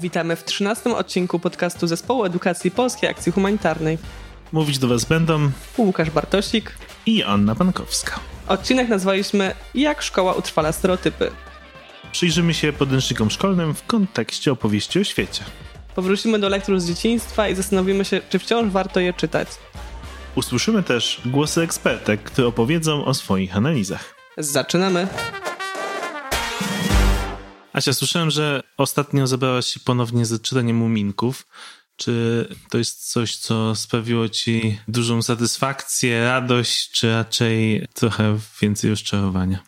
Witamy w 13 odcinku podcastu Zespołu Edukacji Polskiej Akcji Humanitarnej. Mówić do Was będą Łukasz Bartosik i Anna Pankowska. Odcinek nazwaliśmy Jak szkoła utrwala stereotypy. Przyjrzymy się podręcznikom szkolnym w kontekście opowieści o świecie. Powrócimy do lektur z dzieciństwa i zastanowimy się, czy wciąż warto je czytać. Usłyszymy też głosy ekspertek, które opowiedzą o swoich analizach. Zaczynamy! Asia, słyszałem, że ostatnio zabrałaś się ponownie ze czytaniem Muminków. Czy to jest coś, co sprawiło ci dużą satysfakcję, radość, czy raczej trochę więcej rozczarowania?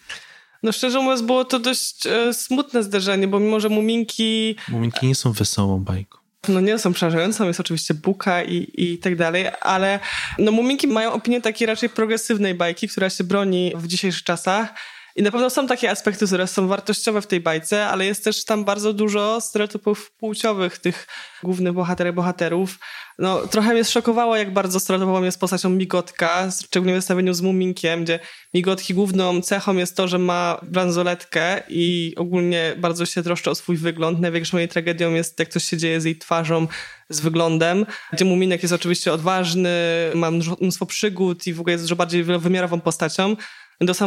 No szczerze mówiąc, było to dość e, smutne zderzenie, bo mimo, że Muminki... Muminki nie są wesołą bajką. No nie są przerażającą, jest oczywiście Buka i, i tak dalej, ale no Muminki mają opinię takiej raczej progresywnej bajki, która się broni w dzisiejszych czasach. I na pewno są takie aspekty, które są wartościowe w tej bajce, ale jest też tam bardzo dużo stereotypów płciowych tych głównych bohaterek, bohaterów. No, trochę mnie szokowało, jak bardzo stereotypową jest postacią Migotka, szczególnie w zestawieniu z Muminkiem, gdzie Migotki główną cechą jest to, że ma bransoletkę i ogólnie bardzo się troszczy o swój wygląd. Największą jej tragedią jest, jak coś się dzieje z jej twarzą, z wyglądem, gdzie Muminek jest oczywiście odważny, ma mnóstwo przygód i w ogóle jest dużo bardziej wielowymiarową postacią.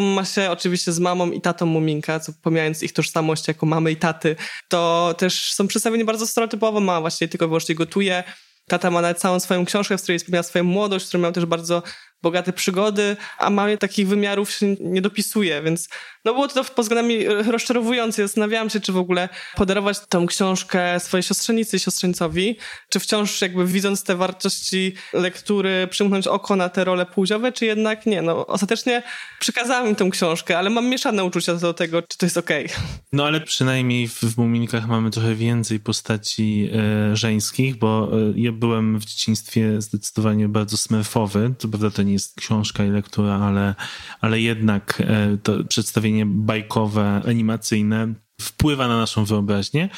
Ma się oczywiście z mamą i tatą Muminka, co pomijając ich tożsamość jako mamy i taty, to też są przedstawieni bardzo stereotypowo. Mama właśnie tylko wyłącznie gotuje. Tata ma nawet całą swoją książkę, w której wspomniała swoją młodość, w której miał też bardzo bogate przygody, a mamie takich wymiarów się nie dopisuje, więc no było to pod względami rozczarowujące. Zastanawiałam się, czy w ogóle podarować tą książkę swojej siostrzenicy i siostrzeńcowi, czy wciąż jakby widząc te wartości lektury przymknąć oko na te role płciowe, czy jednak nie. No ostatecznie przekazałam im tę książkę, ale mam mieszane uczucia do tego, czy to jest okej. Okay. No ale przynajmniej w, w Muminkach mamy trochę więcej postaci e, żeńskich, bo e, ja byłem w dzieciństwie zdecydowanie bardzo smurfowy. To prawda to nie jest książka i lektura, ale, ale jednak e, to przedstawienie bajkowe, animacyjne wpływa na naszą wyobraźnię.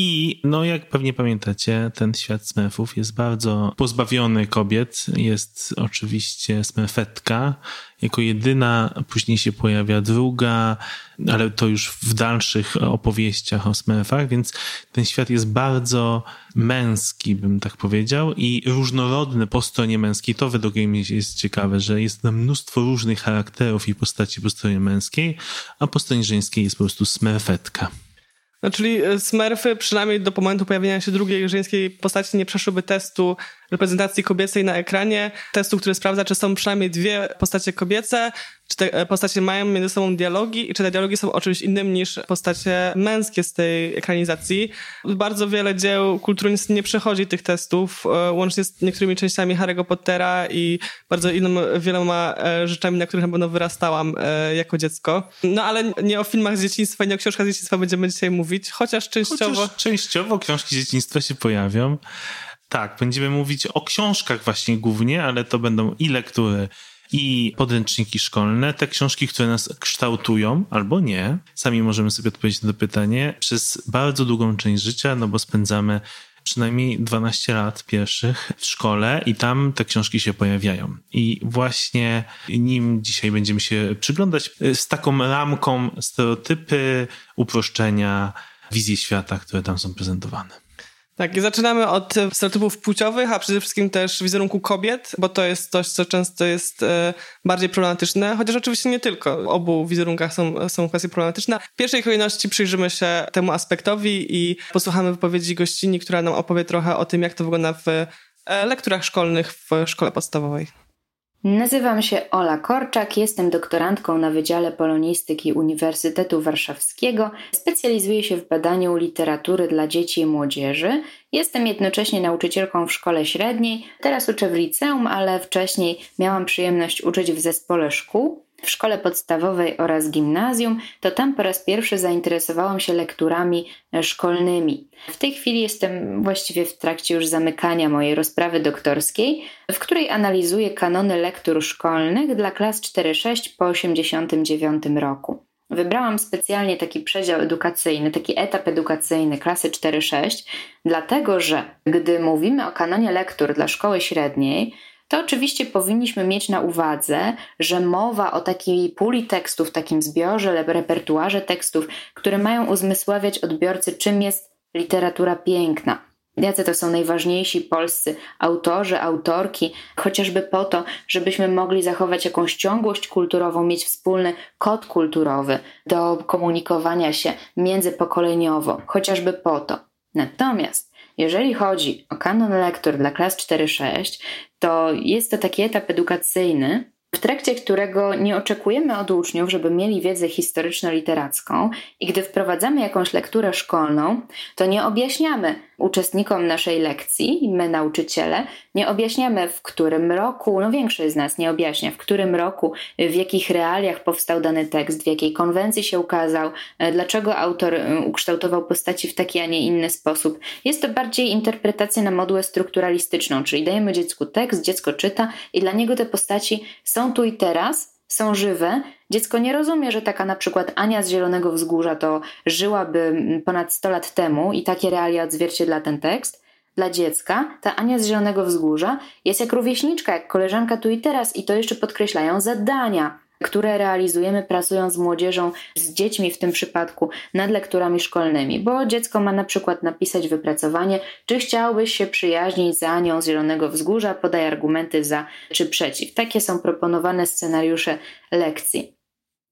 I no, jak pewnie pamiętacie, ten świat smurfów jest bardzo pozbawiony kobiet. Jest oczywiście smurfetka jako jedyna, później się pojawia druga, ale to już w dalszych opowieściach o smurfach, więc ten świat jest bardzo męski, bym tak powiedział, i różnorodny po stronie męskiej. To według mnie jest ciekawe, że jest tam mnóstwo różnych charakterów i postaci po stronie męskiej, a po stronie żeńskiej jest po prostu smurfetka. No, czyli e, Smurfy przynajmniej do momentu pojawienia się drugiej żeńskiej postaci nie przeszłyby testu reprezentacji kobiecej na ekranie, testu, który sprawdza, czy są przynajmniej dwie postacie kobiece, czy te e, postacie mają między sobą dialogi i czy te dialogi są o czymś innym niż postacie męskie z tej ekranizacji. Bardzo wiele dzieł kultury nie przechodzi tych testów, e, łącznie z niektórymi częściami Harry'ego Pottera i bardzo wieloma e, rzeczami, na których na pewno wyrastałam jako dziecko. No ale nie o filmach z dzieciństwa, nie o książkach z dzieciństwa będziemy dzisiaj mówić, chociaż częściowo... Chociaż częściowo książki z dzieciństwa się pojawią. Tak, będziemy mówić o książkach właśnie głównie, ale to będą i lektury, i podręczniki szkolne, te książki, które nas kształtują albo nie. Sami możemy sobie odpowiedzieć na to pytanie przez bardzo długą część życia, no bo spędzamy przynajmniej 12 lat pierwszych w szkole i tam te książki się pojawiają. I właśnie nim dzisiaj będziemy się przyglądać z taką ramką stereotypy, uproszczenia, wizji świata, które tam są prezentowane. Tak, i zaczynamy od stereotypów płciowych, a przede wszystkim też wizerunku kobiet, bo to jest coś, co często jest e, bardziej problematyczne, chociaż oczywiście nie tylko. W obu wizerunkach są, są kwestie problematyczne. W pierwszej kolejności przyjrzymy się temu aspektowi i posłuchamy wypowiedzi gościni, która nam opowie trochę o tym, jak to wygląda w e, lekturach szkolnych w szkole podstawowej. Nazywam się Ola Korczak, jestem doktorantką na Wydziale Polonistyki Uniwersytetu Warszawskiego. Specjalizuję się w badaniu literatury dla dzieci i młodzieży. Jestem jednocześnie nauczycielką w szkole średniej. Teraz uczę w liceum, ale wcześniej miałam przyjemność uczyć w zespole szkół w szkole podstawowej oraz gimnazjum, to tam po raz pierwszy zainteresowałam się lekturami e, szkolnymi. W tej chwili jestem właściwie w trakcie już zamykania mojej rozprawy doktorskiej, w której analizuję kanony lektur szkolnych dla klas 4-6 po 1989 roku. Wybrałam specjalnie taki przedział edukacyjny, taki etap edukacyjny klasy 4-6, dlatego że gdy mówimy o kanonie lektur dla szkoły średniej, to oczywiście powinniśmy mieć na uwadze, że mowa o takiej puli tekstów, takim zbiorze, repertuarze tekstów, które mają uzmysławiać odbiorcy, czym jest literatura piękna. Jacy to są najważniejsi polscy autorzy, autorki, chociażby po to, żebyśmy mogli zachować jakąś ciągłość kulturową, mieć wspólny kod kulturowy do komunikowania się międzypokoleniowo, chociażby po to. Natomiast jeżeli chodzi o kanon lektur dla klas 4-6, to jest to taki etap edukacyjny, w trakcie którego nie oczekujemy od uczniów, żeby mieli wiedzę historyczno-literacką i gdy wprowadzamy jakąś lekturę szkolną, to nie objaśniamy uczestnikom naszej lekcji, my nauczyciele, nie objaśniamy w którym roku, no większość z nas nie objaśnia, w którym roku, w jakich realiach powstał dany tekst, w jakiej konwencji się ukazał, dlaczego autor y, ukształtował postaci w taki, a nie inny sposób. Jest to bardziej interpretacja na modułę strukturalistyczną, czyli dajemy dziecku tekst, dziecko czyta i dla niego te postaci są tu i teraz, są żywe. Dziecko nie rozumie, że taka na przykład Ania z Zielonego Wzgórza to żyłaby ponad 100 lat temu i takie realia odzwierciedla ten tekst. Dla dziecka ta Ania z Zielonego Wzgórza jest jak rówieśniczka, jak koleżanka tu i teraz i to jeszcze podkreślają zadania które realizujemy pracując z młodzieżą, z dziećmi w tym przypadku, nad lekturami szkolnymi, bo dziecko ma na przykład napisać wypracowanie, czy chciałbyś się przyjaźnić z Anią z Zielonego Wzgórza, podaj argumenty za czy przeciw. Takie są proponowane scenariusze lekcji.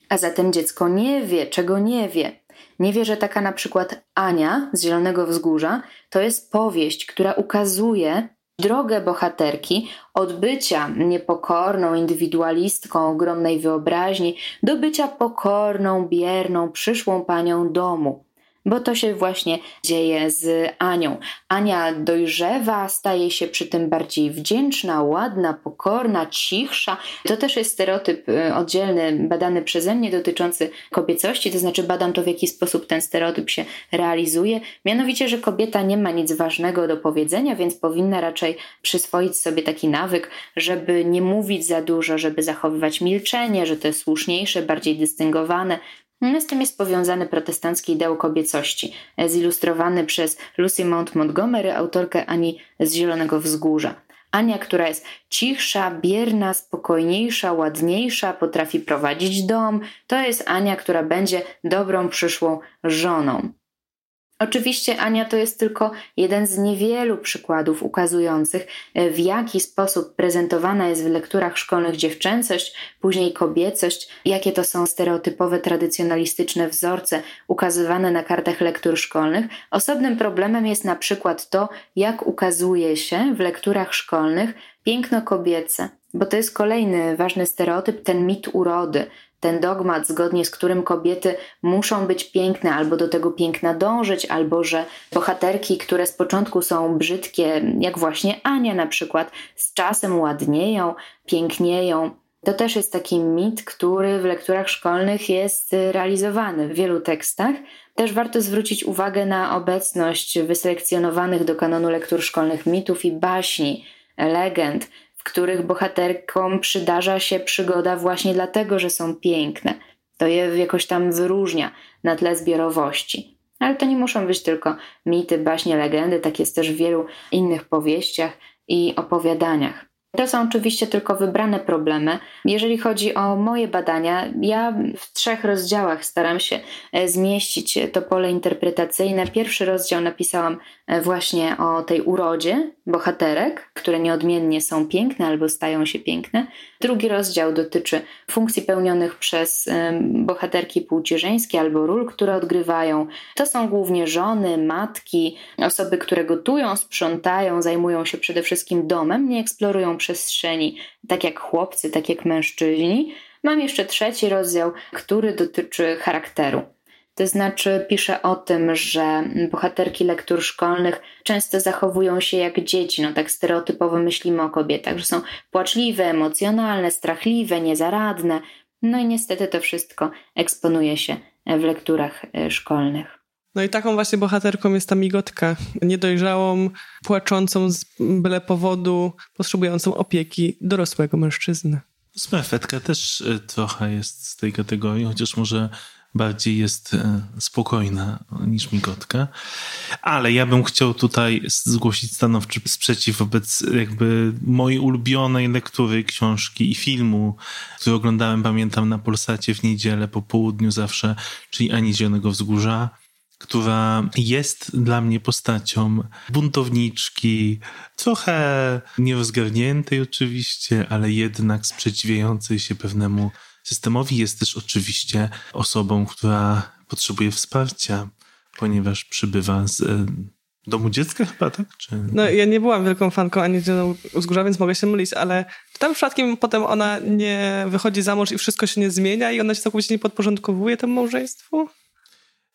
A zatem dziecko nie wie, czego nie wie. Nie wie, że taka na przykład Ania z Zielonego Wzgórza to jest powieść, która ukazuje drogę bohaterki od bycia niepokorną indywidualistką ogromnej wyobraźni do bycia pokorną, bierną, przyszłą panią domu bo to się właśnie dzieje z Anią. Ania dojrzewa, staje się przy tym bardziej wdzięczna, ładna, pokorna, cichsza. To też jest stereotyp y, oddzielny, badany przeze mnie dotyczący kobiecości, to znaczy badam to, w jaki sposób ten stereotyp się realizuje. Mianowicie, że kobieta nie ma nic ważnego do powiedzenia, więc powinna raczej przyswoić sobie taki nawyk, żeby nie mówić za dużo, żeby zachowywać milczenie, że to jest słuszniejsze, bardziej dystyngowane, z tym jest powiązany protestancki ideał kobiecości, zilustrowany przez Lucy Mount Montgomery, autorkę Ani z Zielonego Wzgórza. Ania, która jest cichsza, bierna, spokojniejsza, ładniejsza, potrafi prowadzić dom, to jest Ania, która będzie dobrą przyszłą żoną. Oczywiście Ania to jest tylko jeden z niewielu przykładów ukazujących, e, w jaki sposób prezentowana jest w lekturach szkolnych dziewczęcość, później kobiecość, jakie to są stereotypowe, tradycjonalistyczne wzorce ukazywane na kartach lektur szkolnych. Osobnym problemem jest na przykład to, jak ukazuje się w lekturach szkolnych piękno kobiece, bo to jest kolejny ważny stereotyp, ten mit urody, ten dogmat, zgodnie z którym kobiety muszą być piękne, albo do tego piękna dążyć, albo że bohaterki, które z początku są brzydkie, jak właśnie Ania na przykład, z czasem ładnieją, pięknieją. To też jest taki mit, który w lekturach szkolnych jest realizowany w wielu tekstach. Też warto zwrócić uwagę na obecność wyselekcjonowanych do kanonu lektur szkolnych mitów i baśni, legend, których bohaterkom przydarza się przygoda właśnie dlatego, że są piękne. To je jakoś tam wyróżnia na tle zbiorowości. Ale to nie muszą być tylko mity, baśnie, legendy, tak jest też w wielu innych powieściach i opowiadaniach. To są oczywiście tylko wybrane problemy. Jeżeli chodzi o moje badania, ja w trzech rozdziałach staram się e, zmieścić to pole interpretacyjne. Pierwszy rozdział napisałam właśnie o tej urodzie bohaterek, które nieodmiennie są piękne albo stają się piękne. Drugi rozdział dotyczy funkcji pełnionych przez bohaterki płci żeńskiej albo ról, które odgrywają. To są głównie żony, matki, osoby, które gotują, sprzątają, zajmują się przede wszystkim domem, nie eksplorują przestrzeni tak jak chłopcy, tak jak mężczyźni. Mam jeszcze trzeci rozdział, który dotyczy charakteru. To znaczy, pisze o tym, że bohaterki lektur szkolnych często zachowują się jak dzieci, no tak stereotypowo myślimy o kobietach, że są płaczliwe, emocjonalne, strachliwe, niezaradne. No i niestety to wszystko eksponuje się w lekturach e, szkolnych. No i taką właśnie bohaterką jest ta migotka, niedojrzałą, płaczącą z byle powodu, potrzebującą opieki dorosłego mężczyzny. Smefetka też e, trochę jest z tej kategorii, chociaż może bardziej jest e, spokojna niż migotka. Ale ja bym chciał tutaj zgłosić stanowczy sprzeciw wobec jakby mojej ulubionej lektury książki i filmu, który oglądałem, pamiętam, na Polsacie w niedzielę po południu zawsze, czyli Ani Zielonego Wzgórza. która jest dla mnie postacią buntowniczki, trochę nierozgarniętej oczywiście, ale jednak sprzeciwiającej się pewnemu systemowi. Jest też oczywiście osobą, która potrzebuje wsparcia, ponieważ przybywa z e, domu dziecka chyba, tak? Czy... No ja nie byłam wielką fanką Ani Wzgórza, więc mogę się mylić, ale tam przypadkiem potem ona nie wychodzi za mąż i wszystko się nie zmienia i ona się całkowicie nie podporządkowuje temu małżeństwu?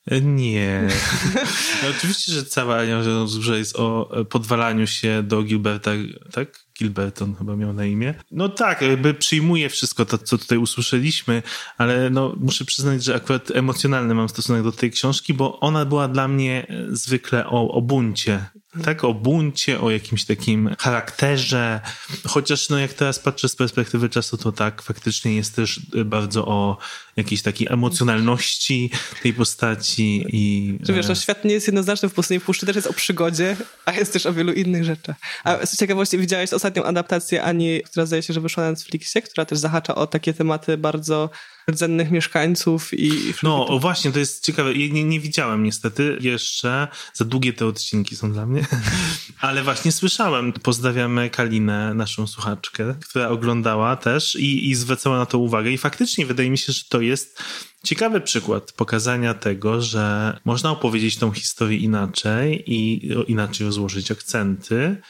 E, nie. No, oczywiście, że cała Ania Wzgórza jest o podwalaniu się do Gilberta, tak? Gilberton chyba miał na imię. No tak, jakby przyjmuję wszystko to, co tutaj usłyszeliśmy, ale no, muszę przyznać, że akurat emocjonalny mam stosunek do tej książki, bo ona była dla mnie zwykle o, o buncie. Tak, o buncie, o jakimś takim charakterze. Chociaż, no, jak teraz patrzę z perspektywy czasu, to tak, faktycznie jest też bardzo o jakiejś takiej emocjonalności tej postaci i... Czy wiesz, no, świat nie jest jednoznaczny w Pustyni Puszczy, też jest o przygodzie, a jest też o wielu innych rzeczach. A z ciekawości widziałeś ostatnią adaptację Ani, która zdaje się, że wyszła na Netflixie, która też zahacza o takie tematy bardzo rdzennych mieszkańców i... No to... właśnie, to jest ciekawe. Nie, nie widziałem niestety jeszcze. Za długie te odcinki są dla mnie. Ale właśnie słyszałem. Pozdrawiamy Kalinę, naszą słuchaczkę, która oglądała też i, i zwracała na to uwagę. I faktycznie wydaje mi się, że to jest ciekawy przykład pokazania tego, że można opowiedzieć tą historię inaczej i inaczej rozłożyć akcenty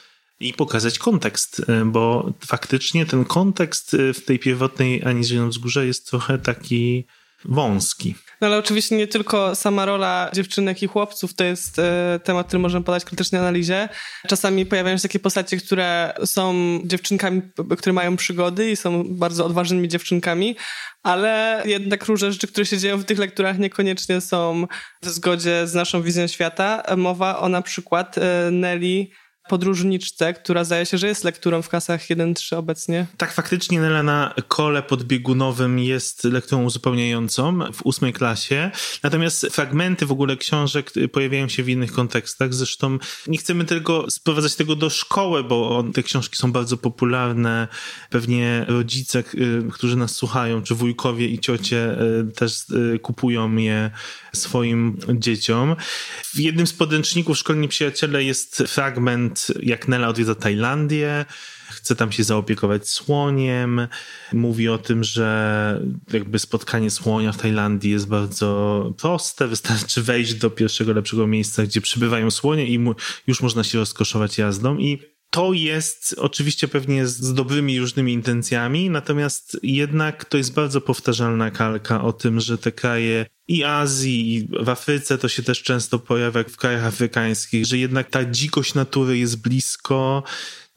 pokazać kontekst, y, bo faktycznie ten kontekst y, w tej pierwotnej Ani Wzgórze jest trochę taki wąski. No ale oczywiście nie tylko sama rola dziewczynek i chłopców to jest e, temat, który możemy podać krytycznej analizie. Czasami pojawiają się takie postacie, które są dziewczynkami, które mają przygody i są bardzo odważnymi dziewczynkami, ale jednak różne rzeczy, które się dzieją w tych lekturach niekoniecznie są w zgodzie z naszą wizją świata. Mowa o na przykład Nelly podróżniczce, która zdaje się, że jest lekturą w klasach 1-3 obecnie. Tak, faktycznie Nela na kole podbiegunowym jest lekturą uzupełniającą w ósmej klasie. Natomiast fragmenty w ogóle książek pojawiają się w innych kontekstach. Zresztą nie chcemy tylko sprowadzać tego do szkoły, bo te książki są bardzo popularne. Pewnie rodzice, y, którzy nas słuchają, czy wujkowie i ciocie y, też y, kupują je swoim dzieciom. W jednym z podręczników Szkolni Przyjaciele jest fragment, jak Nela odwiedza Tajlandię, chce tam się zaopiekować słoniem. Mówi o tym, że jakby spotkanie słonia w Tajlandii jest bardzo proste. Wystarczy wejść do pierwszego lepszego miejsca, gdzie przybywają słonie i już można się rozkoszować jazdą. I to jest oczywiście pewnie z dobrymi różnymi intencjami, natomiast jednak to jest bardzo powtarzalna kalka o tym, że te kraje i Azji, i w Afryce to się też często pojawia w krajach afrykańskich, że jednak ta dzikość natury jest blisko.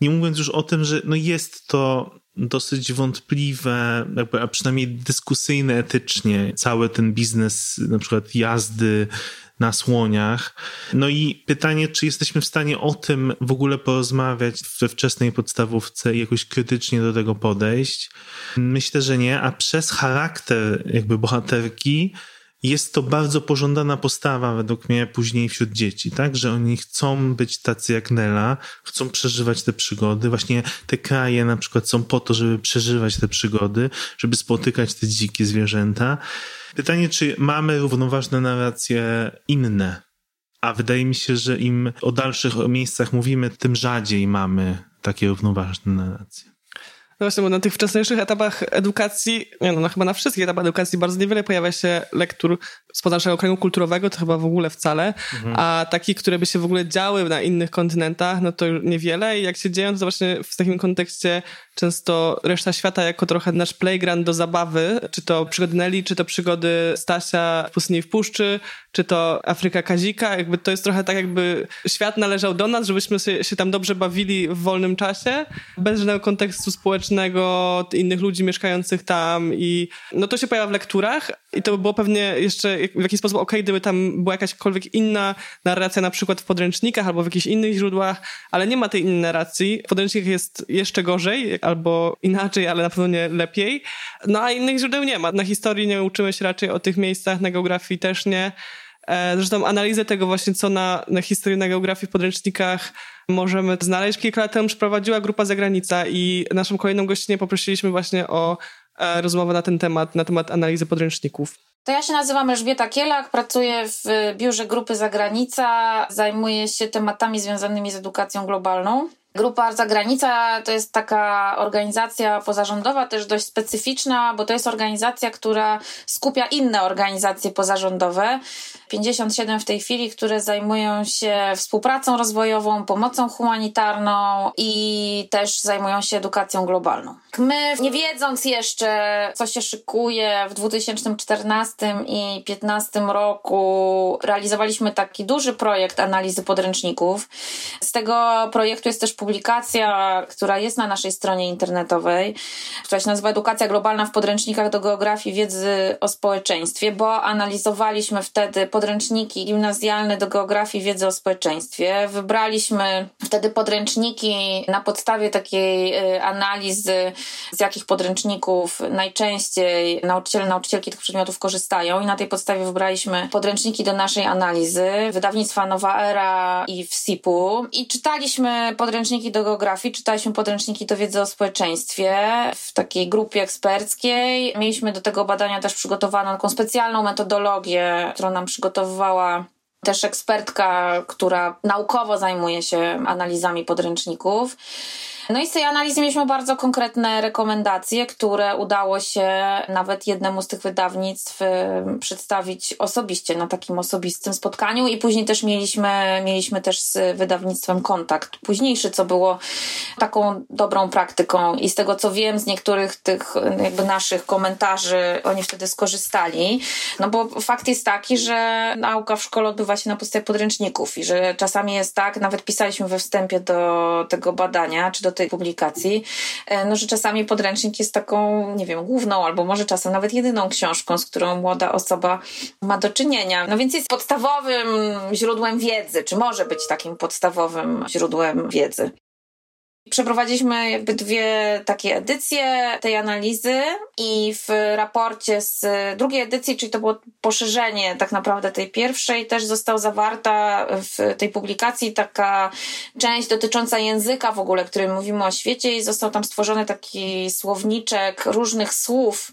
Nie mówiąc już o tym, że no jest to dosyć wątpliwe, jakby, a przynajmniej dyskusyjne etycznie, cały ten biznes na przykład jazdy na słoniach. No i pytanie, czy jesteśmy w stanie o tym w ogóle porozmawiać we wczesnej podstawówce i jakoś krytycznie do tego podejść? Myślę, że nie, a przez charakter jakby bohaterki jest to bardzo pożądana postawa według mnie później wśród dzieci, tak? Że oni chcą być tacy jak Nela, chcą przeżywać te przygody. Właśnie te kraje na przykład są po to, żeby przeżywać te przygody, żeby spotykać te dzikie zwierzęta. Pytanie, czy mamy równoważne narracje inne? A wydaje mi się, że im o dalszych miejscach mówimy, tym rzadziej mamy takie równoważne narracje. Właśnie, bo na tych wcześniejszych etapach edukacji, nie no, no chyba na wszystkich etapach edukacji bardzo niewiele pojawia się lektur spoza naszego kręgu kulturowego, to chyba w ogóle wcale, mhm. a takich, które by się w ogóle działy na innych kontynentach, no to niewiele i jak się dzieją, to właśnie w takim kontekście często reszta świata jako trochę nasz playground do zabawy, czy to przygody Nelly, czy to przygody Stasia w Pustyni w Puszczy, czy to Afryka Kazika, jakby to jest trochę tak jakby świat należał do nas, żebyśmy się, się tam dobrze bawili w wolnym czasie, bez żadnego kontekstu społecznego, innych ludzi mieszkających tam i no to się pojawia w lekturach i to by było pewnie jeszcze w jakiś sposób ok, gdyby tam była jakaśkolwiek inna narracja, na przykład w podręcznikach albo w jakichś innych źródłach, ale nie ma tej innej narracji. W podręcznikach jest jeszcze gorzej, albo inaczej, ale na pewno nie lepiej. No a innych źródeł nie ma. Na historii nie uczymy się raczej o tych miejscach, na geografii też nie. E, zresztą analizę tego właśnie, co na, na historii, na geografii w podręcznikach możemy znaleźć. Kilka lat temu przeprowadziła grupa zagranica i naszą kolejną gościnę poprosiliśmy właśnie o e, rozmowę na ten temat, na temat analizy podręczników. To ja się nazywam Elżbieta Kielak, pracuję w biurze Grupy Zagranica, zajmuję się tematami związanymi z edukacją globalną. Grupa Zagranica to jest taka organizacja pozarządowa, też dość specyficzna, bo to jest organizacja, która skupia inne organizacje pozarządowe. 57 w tej chwili, które zajmują się współpracą rozwojową, pomocą humanitarną i też zajmują się edukacją globalną. My, nie wiedząc jeszcze, co się szykuje, w 2014 i 2015 roku realizowaliśmy taki duży projekt analizy podręczników. Z tego projektu jest też publikacja, która jest na naszej stronie internetowej, która się nazywa Edukacja globalna w podręcznikach do geografii wiedzy o społeczeństwie, bo analizowaliśmy wtedy podręczniki gimnazjalne do geografii wiedzy o społeczeństwie. Wybraliśmy wtedy podręczniki na podstawie takiej y, analizy, z jakich podręczników najczęściej nauczyciele, nauczycielki tych przedmiotów korzystają i na tej podstawie wybraliśmy podręczniki do naszej analizy wydawnictwa Nowa Era i WSIP-u i czytaliśmy podręczniki do geografii, czytaliśmy podręczniki do wiedzy o społeczeństwie w takiej grupie eksperckiej. Mieliśmy do tego badania też przygotowaną taką specjalną metodologię, którą nam przygotowywała też ekspertka, która naukowo zajmuje się analizami podręczników. No i z tej analizy mieliśmy bardzo konkretne rekomendacje, które udało się nawet jednemu z tych wydawnictw przedstawić osobiście na takim osobistym spotkaniu. I później też mieliśmy, mieliśmy też z wydawnictwem kontakt. Późniejszy, co było taką dobrą praktyką. I z tego co wiem z niektórych tych jakby naszych komentarzy oni wtedy skorzystali, no bo fakt jest taki, że nauka w szkole odbywa się na podstawie podręczników i że czasami jest tak, nawet pisaliśmy we wstępie do tego badania, czy do tej publikacji, e, no, że czasami podręcznik jest taką, nie wiem, główną albo może czasem nawet jedyną książką, z którą młoda osoba ma do czynienia. No więc jest podstawowym źródłem wiedzy, czy może być takim podstawowym źródłem wiedzy. Przeprowadziliśmy jakby dwie takie edycje tej analizy i w raporcie z drugiej edycji, czyli to było poszerzenie tak naprawdę tej pierwszej, też została zawarta w tej publikacji taka część dotycząca języka w ogóle, którym mówimy o świecie i został tam stworzony taki słowniczek różnych słów,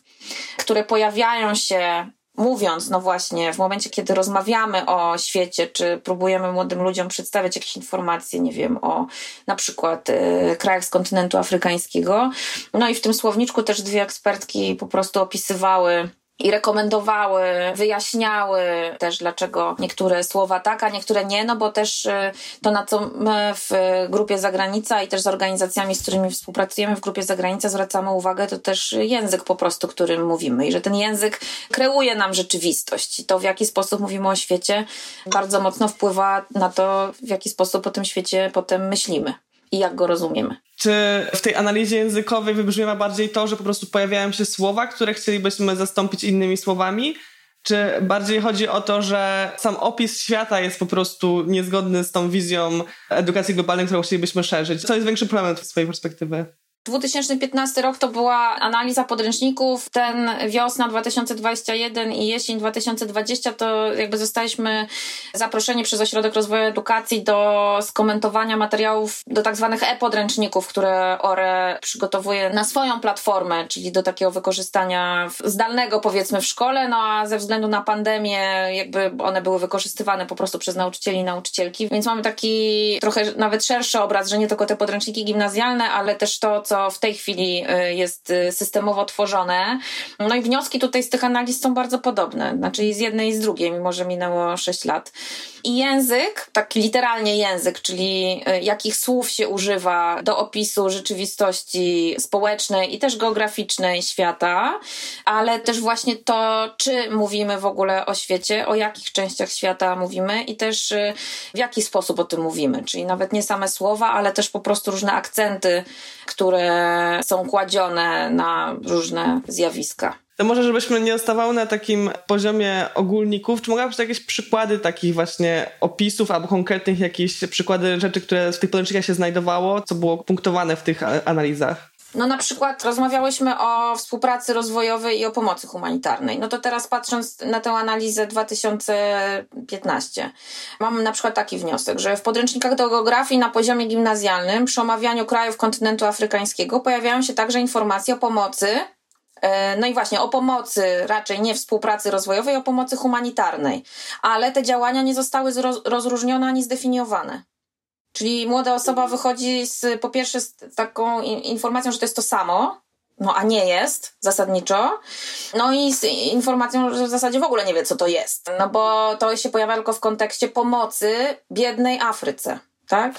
które pojawiają się mówiąc, no właśnie, w momencie, kiedy rozmawiamy o świecie, czy próbujemy młodym ludziom przedstawiać jakieś informacje, nie wiem, o na przykład y, krajach z kontynentu afrykańskiego. No i w tym słowniczku też dwie ekspertki po prostu opisywały i rekomendowały, wyjaśniały też, dlaczego niektóre słowa tak, a niektóre nie, no bo też y, to, na co my w grupie Zagranica i też z organizacjami, z którymi współpracujemy w grupie Zagranica zwracamy uwagę, to też język po prostu, którym mówimy i że ten język kreuje nam rzeczywistość. To, w jaki sposób mówimy o świecie, bardzo mocno wpływa na to, w jaki sposób o tym świecie potem myślimy i jak go rozumiemy. Czy w tej analizie językowej wybrzmiewa bardziej to, że po prostu pojawiają się słowa, które chcielibyśmy zastąpić innymi słowami? Czy bardziej chodzi o to, że sam opis świata jest po prostu niezgodny z tą wizją edukacji globalnej, którą chcielibyśmy szerzyć? Co jest większy problem z swojej perspektywy? 2015 rok to była analiza podręczników. Ten wiosna 2021 i jesień 2020 to jakby zostaliśmy zaproszeni przez Ośrodek Rozwoju Edukacji do skomentowania materiałów do tak zwanych e-podręczników, które ORE przygotowuje na swoją platformę, czyli do takiego wykorzystania zdalnego powiedzmy w szkole, no a ze względu na pandemię jakby one były wykorzystywane po prostu przez nauczycieli i nauczycielki, więc mamy taki trochę nawet szerszy obraz, że nie tylko te podręczniki gimnazjalne, ale też to, co w tej chwili y, jest y, systemowo tworzone. No i wnioski tutaj z tych analiz są bardzo podobne, znaczy z jednej i z drugiej, mimo że minęło 6 lat. I język, taki literalnie język, czyli y, jakich słów się używa do opisu rzeczywistości społecznej i też geograficznej świata, ale też właśnie to, czy mówimy w ogóle o świecie, o jakich częściach świata mówimy i też w jaki sposób o tym mówimy, czyli nawet nie same słowa, ale też po prostu różne akcenty, które są kładzione na różne zjawiska. To może, żebyśmy nie zostawały na takim poziomie ogólników, czy mogłabyś jakieś przykłady takich właśnie opisów albo konkretnych jakieś przykłady rzeczy, które w tych podręcznikach się znajdowało, co było punktowane w tych analizach? No na przykład rozmawiałyśmy o współpracy rozwojowej i o pomocy humanitarnej. No to teraz patrząc na tę analizę 2015, mam na przykład taki wniosek, że w podręcznikach do geografii na poziomie gimnazjalnym przy omawianiu krajów kontynentu afrykańskiego pojawiają się także informacje o pomocy E, no i właśnie o pomocy, raczej nie współpracy rozwojowej, o pomocy humanitarnej. Ale te działania nie zostały rozróżnione ani zdefiniowane. Czyli młoda osoba wychodzi z, po pierwsze z taką informacją, że to jest to samo, no a nie jest zasadniczo. No i z informacją, że w zasadzie w ogóle nie wie, co to jest. No bo to się pojawia tylko w kontekście pomocy biednej Afryce. Tak?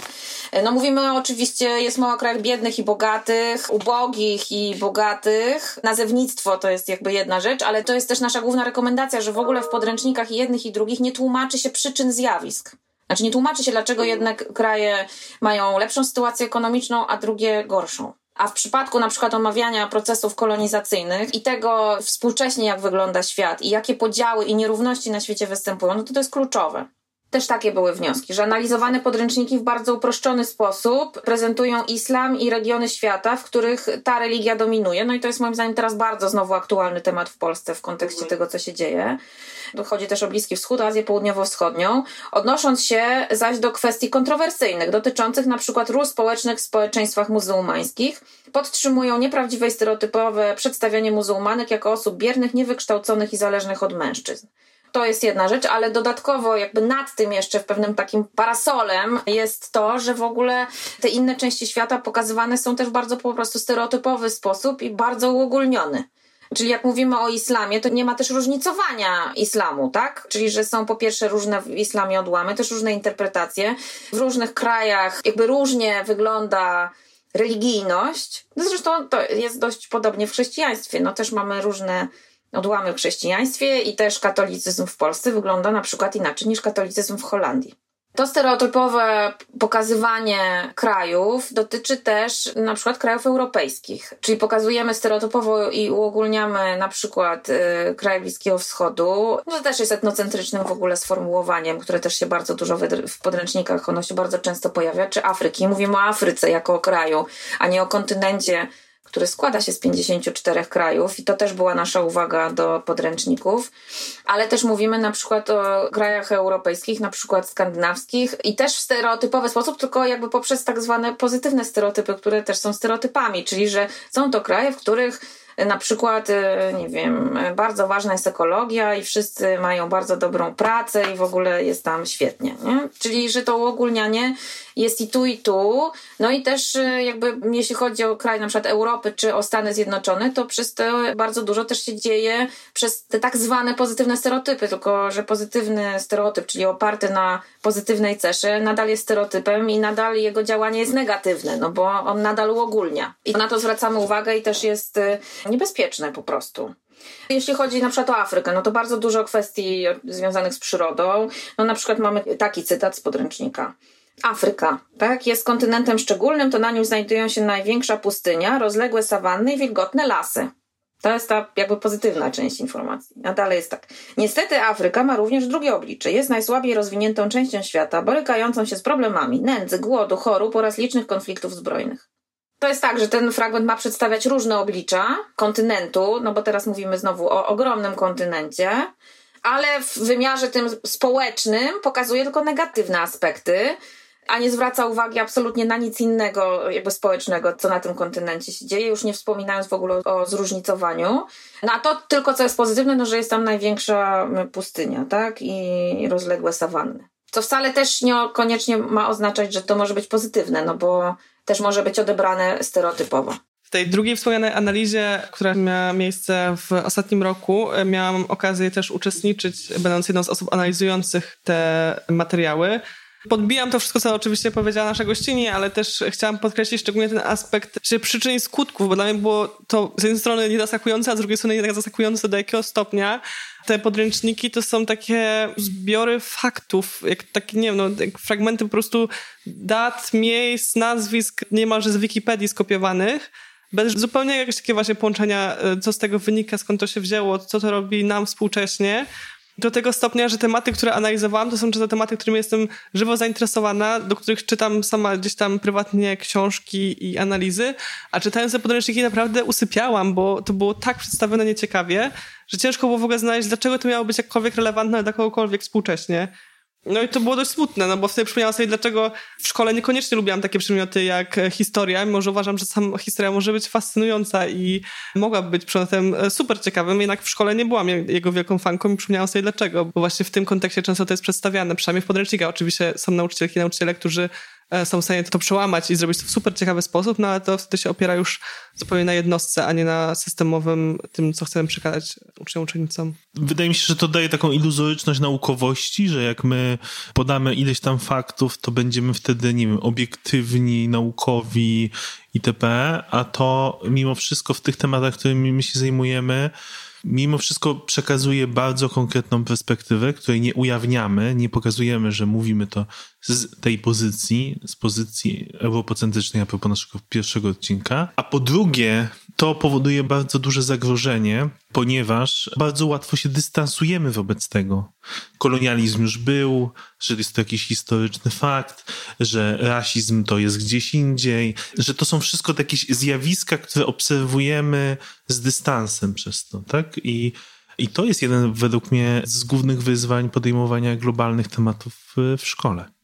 No mówimy oczywiście, jest mało krajów biednych i bogatych, ubogich i bogatych. Nazewnictwo to jest jakby jedna rzecz, ale to jest też nasza główna rekomendacja, że w ogóle w podręcznikach jednych i drugich nie tłumaczy się przyczyn zjawisk. Znaczy nie tłumaczy się, dlaczego jedne kraje mają lepszą sytuację ekonomiczną, a drugie gorszą. A w przypadku na przykład omawiania procesów kolonizacyjnych i tego współcześnie, jak wygląda świat i jakie podziały i nierówności na świecie występują, no to to jest kluczowe. Też takie były wnioski, że analizowane podręczniki w bardzo uproszczony sposób prezentują islam i regiony świata, w których ta religia dominuje. No i to jest moim zdaniem teraz bardzo znowu aktualny temat w Polsce w kontekście tego, co się dzieje. Chodzi też o Bliski Wschód, Azję Południowo-Wschodnią, odnosząc się zaś do kwestii kontrowersyjnych, dotyczących na przykład ról społecznych w społeczeństwach muzułmańskich, podtrzymują nieprawdziwe i stereotypowe przedstawianie muzułmanek jako osób biernych, niewykształconych i zależnych od mężczyzn. To jest jedna rzecz, ale dodatkowo jakby nad tym jeszcze w pewnym takim parasolem jest to, że w ogóle te inne części świata pokazywane są też w bardzo po prostu stereotypowy sposób i bardzo uogólniony. Czyli jak mówimy o islamie, to nie ma też różnicowania islamu, tak? Czyli, że są po pierwsze różne w islamie odłamy, też różne interpretacje. W różnych krajach jakby różnie wygląda religijność. No zresztą to jest dość podobnie w chrześcijaństwie. No też mamy różne odłamy w chrześcijaństwie i też katolicyzm w Polsce wygląda na przykład inaczej niż katolicyzm w Holandii. To stereotypowe pokazywanie krajów dotyczy też na przykład krajów europejskich, czyli pokazujemy stereotypowo i uogólniamy na przykład y, kraje Bliskiego Wschodu. No to też jest etnocentrycznym w ogóle sformułowaniem, które też się bardzo dużo w podręcznikach, ono się bardzo często pojawia, czy Afryki. Mówimy o Afryce jako o kraju, a nie o kontynencie który składa się z 54 krajów i to też była nasza uwaga do podręczników, ale też mówimy na przykład o krajach europejskich, na przykład skandynawskich i też w stereotypowy sposób, tylko jakby poprzez tak zwane pozytywne stereotypy, które też są stereotypami, czyli że są to kraje, w których na przykład, e, nie wiem, bardzo ważna jest ekologia i wszyscy mają bardzo dobrą pracę i w ogóle jest tam świetnie. Nie? Czyli, że to uogólnianie jest i tu, i tu. No i też e, jakby jeśli chodzi o kraj na przykład Europy czy o Stany Zjednoczone, to przez to bardzo dużo też się dzieje przez te tak zwane pozytywne stereotypy, tylko że pozytywny stereotyp, czyli oparty na pozytywnej cesze, nadal jest stereotypem i nadal jego działanie jest negatywne, no bo on nadal uogólnia. I na to zwracamy uwagę i też jest e, niebezpieczne po prostu. Jeśli chodzi na przykład o Afrykę, no to bardzo dużo kwestii związanych z przyrodą. No na przykład mamy taki cytat z podręcznika. Afryka, tak, jest kontynentem szczególnym, to na nim znajdują się największa pustynia, rozległe sawanny i wilgotne lasy. To jest ta jakby pozytywna część informacji. A dalej jest tak. Niestety Afryka ma również drugie oblicze. Jest najsłabiej rozwiniętą częścią świata, borykającą się z problemami nędzy, głodu, chorób oraz licznych konfliktów zbrojnych. To jest tak, że ten fragment ma przedstawiać różne oblicza kontynentu, no bo teraz mówimy znowu o ogromnym kontynencie, ale w wymiarze tym społecznym pokazuje tylko negatywne aspekty, a nie zwraca uwagi absolutnie na nic innego, jakby społecznego, co na tym kontynencie się dzieje, już nie wspominając w ogóle o zróżnicowaniu. No a to tylko co jest pozytywne, no że jest tam największa pustynia, tak? I rozległe sawanny. Co wcale też niekoniecznie ma oznaczać, że to może być pozytywne, no bo też może być odebrane stereotypowo. W tej drugiej wspomnianej analizie, która miała miejsce w ostatnim roku, e, miałam okazję też uczestniczyć, będąc jedną z osób analizujących te materiały. Podbijam to wszystko, co oczywiście powiedziała nasza gościni, ale też chciałam podkreślić szczególnie ten aspekt czy przyczyn i skutków, bo dla mnie było to z jednej strony niezaskakujące, a z drugiej strony jednak zaskakujące do jakiego stopnia. Te podręczniki to są takie zbiory faktów, jak takie, nie wiem, no, fragmenty po prostu dat, miejsc, nazwisk niemalże z Wikipedii skopiowanych bez zupełnie jakiegoś takiego właśnie połączenia, e, co z tego wynika, skąd to się wzięło, co to robi nam współcześnie do tego stopnia, że tematy, które analizowałam, to są często tematy, którymi jestem żywo zainteresowana, do których czytam sama gdzieś tam prywatnie książki i analizy, a czytając te podręczniki naprawdę usypiałam, bo to było tak przedstawione nieciekawie, że ciężko było w ogóle znaleźć, dlaczego to miało być jakkolwiek relevantne dla kogokolwiek współcześnie. No i to było dość smutne, no bo wtedy przypomniałam sobie, dlaczego w szkole niekoniecznie lubiłam takie przedmioty jak e, historia, mimo że uważam, że sama historia może być fascynująca i mogłaby być przedmiotem e, super ciekawym, jednak w szkole nie byłam jego wielką fanką i przypomniałam sobie dlaczego, bo właśnie w tym kontekście często to jest przedstawiane, przynajmniej w podręcznikach. Oczywiście są nauczycielki i nauczyciele, którzy są w stanie to przełamać i zrobić to w super ciekawy sposób, no ale to wtedy się opiera już zupełnie na jednostce, a nie na systemowym tym, co chcemy przekazać uczniom, uczennicom. Wydaje mi się, że to daje taką iluzoryczność naukowości, że jak my podamy ileś tam faktów, to będziemy wtedy, nie wiem, obiektywni, naukowi itp., a to mimo wszystko w tych tematach, którymi my się zajmujemy, mimo wszystko przekazuje bardzo konkretną perspektywę, której nie ujawniamy, nie pokazujemy, że mówimy to z tej pozycji, z pozycji europocentrycznej a propos naszego pierwszego odcinka. A po drugie, to powoduje bardzo duże zagrożenie, ponieważ bardzo łatwo się dystansujemy wobec tego. Kolonializm już był, że jest to jakiś historyczny fakt, że rasizm to jest gdzieś indziej, że to są wszystko takie zjawiska, które obserwujemy z dystansem przez to, tak? I i to jest jeden według mnie z głównych wyzwań podejmowania globalnych tematów w szkole.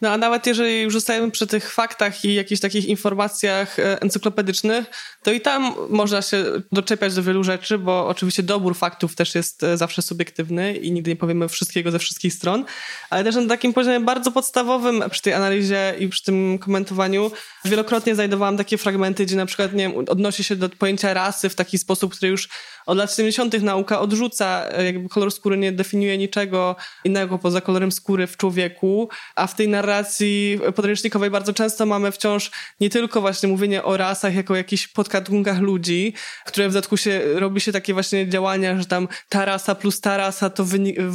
No a nawet jeżeli już zostajemy przy tych faktach i jakichś takich informacjach e, encyklopedycznych, to i tam można się doczepiać do wielu rzeczy, bo oczywiście dobór faktów też jest e, zawsze subiektywny i nigdy nie powiemy wszystkiego ze wszystkich stron, ale też na takim poziomie bardzo podstawowym przy tej analizie i przy tym komentowaniu wielokrotnie znajdowałam takie fragmenty, gdzie na przykład nie wiem, odnosi się do pojęcia rasy w taki sposób, który już od lat 70. nauka odrzuca, e, jakby kolor skóry nie definiuje niczego innego poza kolorem skóry w człowieku, a w tej narracji podręcznikowej bardzo często mamy wciąż nie tylko właśnie mówienie o rasach jako jakichś podgatunkach ludzi, które w dodatku się, robi się takie właśnie działania, że tam ta rasa plus ta rasa to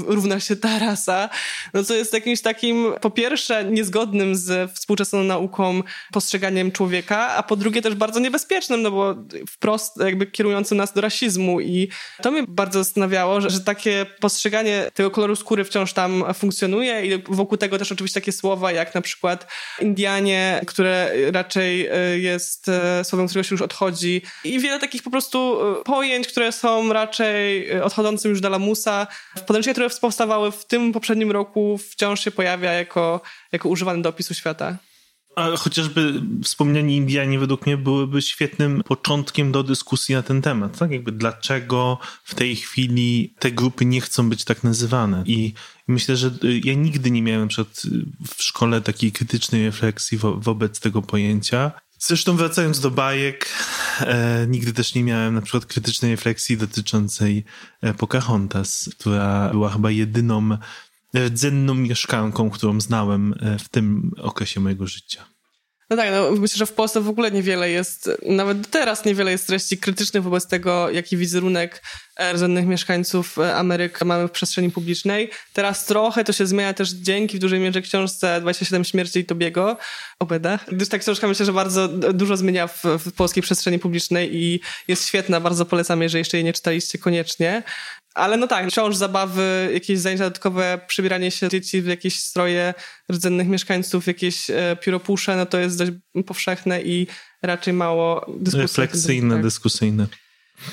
równa się ta rasa, no co jest jakimś takim po pierwsze niezgodnym z współczesną nauką postrzeganiem człowieka, a po drugie też bardzo niebezpiecznym, no bo wprost jakby kierującym nas do rasizmu. I to mnie bardzo zastanawiało, że, że takie postrzeganie tego koloru skóry wciąż tam funkcjonuje i wokół tego też oczywiście takie słowa jak na przykład Indianie, które raczej e, jest e, słowem, którego się już odchodzi i wiele takich po prostu pojęć, które są raczej odchodzącym już do lamusa. W podręcznikach, które powstawały w tym poprzednim roku wciąż się pojawia jako, jako używany do opisu świata. A chociażby wspomniani Indianie według mnie byłyby świetnym początkiem do dyskusji na ten temat. Tak? Jakby dlaczego w tej chwili te grupy nie chcą być tak nazywane. I myślę, że y, ja nigdy nie miałem przed y, w szkole takiej krytycznej refleksji wo wobec tego pojęcia. Zresztą wracając do bajek, e, nigdy też nie miałem na przykład krytycznej refleksji dotyczącej e, Pocahontas, która była chyba jedyną rdzenną mieszkanką, którą znałem e, w tym okresie mojego życia. No tak, no myślę, że w Polsce w ogóle niewiele jest, nawet teraz niewiele jest treści krytycznych wobec tego, jaki wizerunek rdzennych mieszkańców e, Ameryk mamy w przestrzeni publicznej. Teraz trochę to się zmienia też dzięki w dużej mierze książce 27 śmierci Tobiego, Obeda, gdyż ta książka myślę, że bardzo dużo zmienia w, w polskiej przestrzeni publicznej i jest świetna, bardzo polecam, jeżeli jeszcze jej nie czytaliście koniecznie. Ale no tak, wciąż zabawy, jakieś zajęcia dodatkowe, przybieranie się dzieci w jakieś stroje rdzennych mieszkańców, jakieś e, pióropusze, no to jest dość powszechne i raczej mało dyskusyjne. Refleksyjne, tak. dyskusyjne.